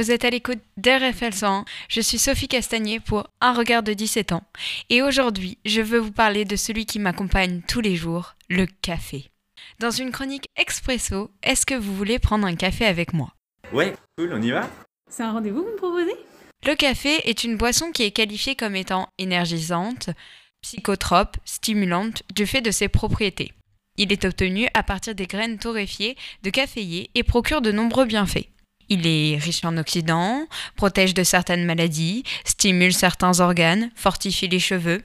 Vous êtes à l'écoute d'RFL 101. Je suis Sophie Castagnier pour Un regard de 17 ans. Et aujourd'hui, je veux vous parler de celui qui m'accompagne tous les jours, le café. Dans une chronique expresso, est-ce que vous voulez prendre un café avec moi? Ouais, cool, on y va? C'est un rendez-vous que vous me proposez? Le café est une boisson qui est qualifiée comme étant énergisante, psychotrope, stimulante du fait de ses propriétés. Il est obtenu à partir des graines torréfiées de caféier et procure de nombreux bienfaits. Il est riche en oxydants, protège de certaines maladies, stimule certains organes, fortifie les cheveux.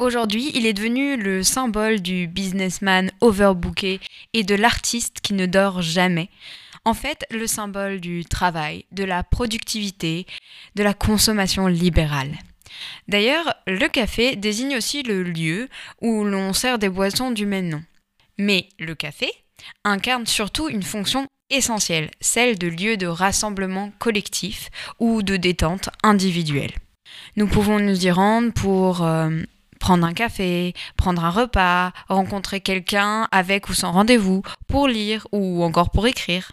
Aujourd'hui, il est devenu le symbole du businessman overbooké et de l'artiste qui ne dort jamais. En fait, le symbole du travail, de la productivité, de la consommation libérale. D'ailleurs, le café désigne aussi le lieu où l'on sert des boissons du même nom. Mais le café incarne surtout une fonction essentielle, celle de lieu de rassemblement collectif ou de détente individuelle. Nous pouvons nous y rendre pour euh, prendre un café, prendre un repas, rencontrer quelqu'un avec ou sans rendez-vous, pour lire ou encore pour écrire.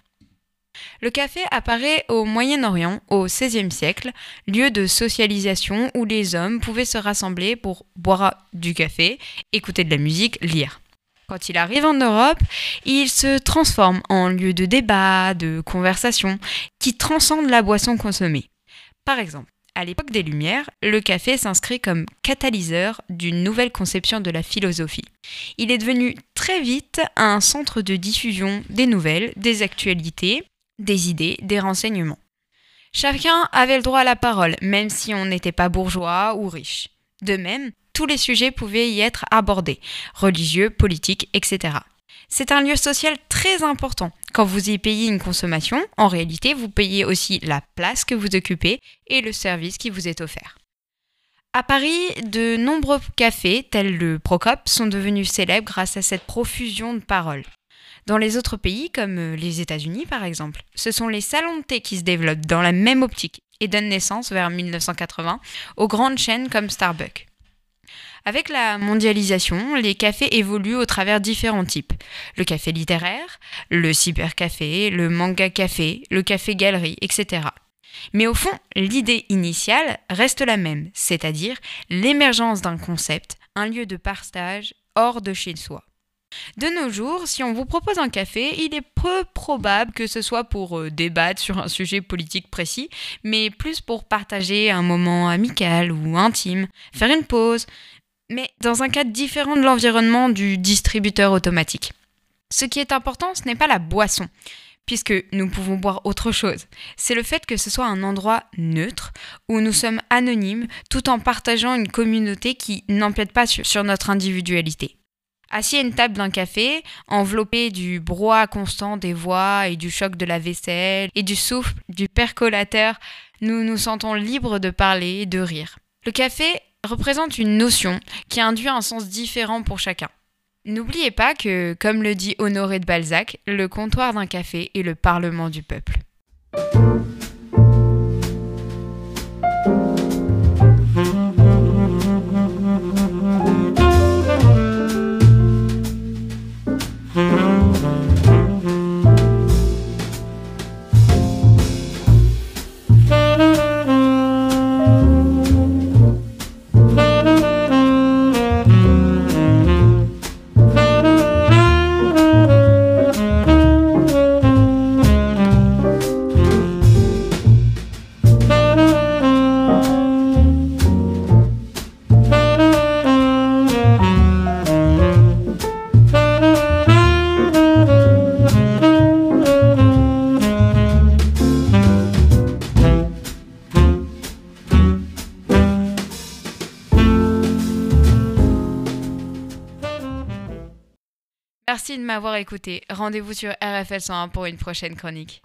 Le café apparaît au Moyen-Orient au XVIe siècle, lieu de socialisation où les hommes pouvaient se rassembler pour boire du café, écouter de la musique, lire. Quand il arrive en Europe, il se transforme en lieu de débat, de conversation, qui transcende la boisson consommée. Par exemple, à l'époque des Lumières, le café s'inscrit comme catalyseur d'une nouvelle conception de la philosophie. Il est devenu très vite un centre de diffusion des nouvelles, des actualités, des idées, des renseignements. Chacun avait le droit à la parole, même si on n'était pas bourgeois ou riche. De même, tous les sujets pouvaient y être abordés, religieux, politiques, etc. C'est un lieu social très important. Quand vous y payez une consommation, en réalité, vous payez aussi la place que vous occupez et le service qui vous est offert. À Paris, de nombreux cafés, tels le Procop, sont devenus célèbres grâce à cette profusion de paroles. Dans les autres pays, comme les États-Unis par exemple, ce sont les salons de thé qui se développent dans la même optique et donnent naissance vers 1980 aux grandes chaînes comme Starbucks. Avec la mondialisation, les cafés évoluent au travers différents types. Le café littéraire, le cybercafé, le manga café, le café galerie, etc. Mais au fond, l'idée initiale reste la même, c'est-à-dire l'émergence d'un concept, un lieu de partage hors de chez soi. De nos jours, si on vous propose un café, il est peu probable que ce soit pour euh, débattre sur un sujet politique précis, mais plus pour partager un moment amical ou intime, faire une pause, mais dans un cadre différent de l'environnement du distributeur automatique. Ce qui est important, ce n'est pas la boisson, puisque nous pouvons boire autre chose. C'est le fait que ce soit un endroit neutre, où nous sommes anonymes, tout en partageant une communauté qui n'empiète pas sur notre individualité. Assis à une table d'un café, enveloppé du brouhaha constant des voix et du choc de la vaisselle et du souffle du percolateur, nous nous sentons libres de parler et de rire. Le café représente une notion qui induit un sens différent pour chacun. N'oubliez pas que, comme le dit Honoré de Balzac, le comptoir d'un café est le parlement du peuple. Merci de m'avoir écouté. Rendez-vous sur RFL 101 pour une prochaine chronique.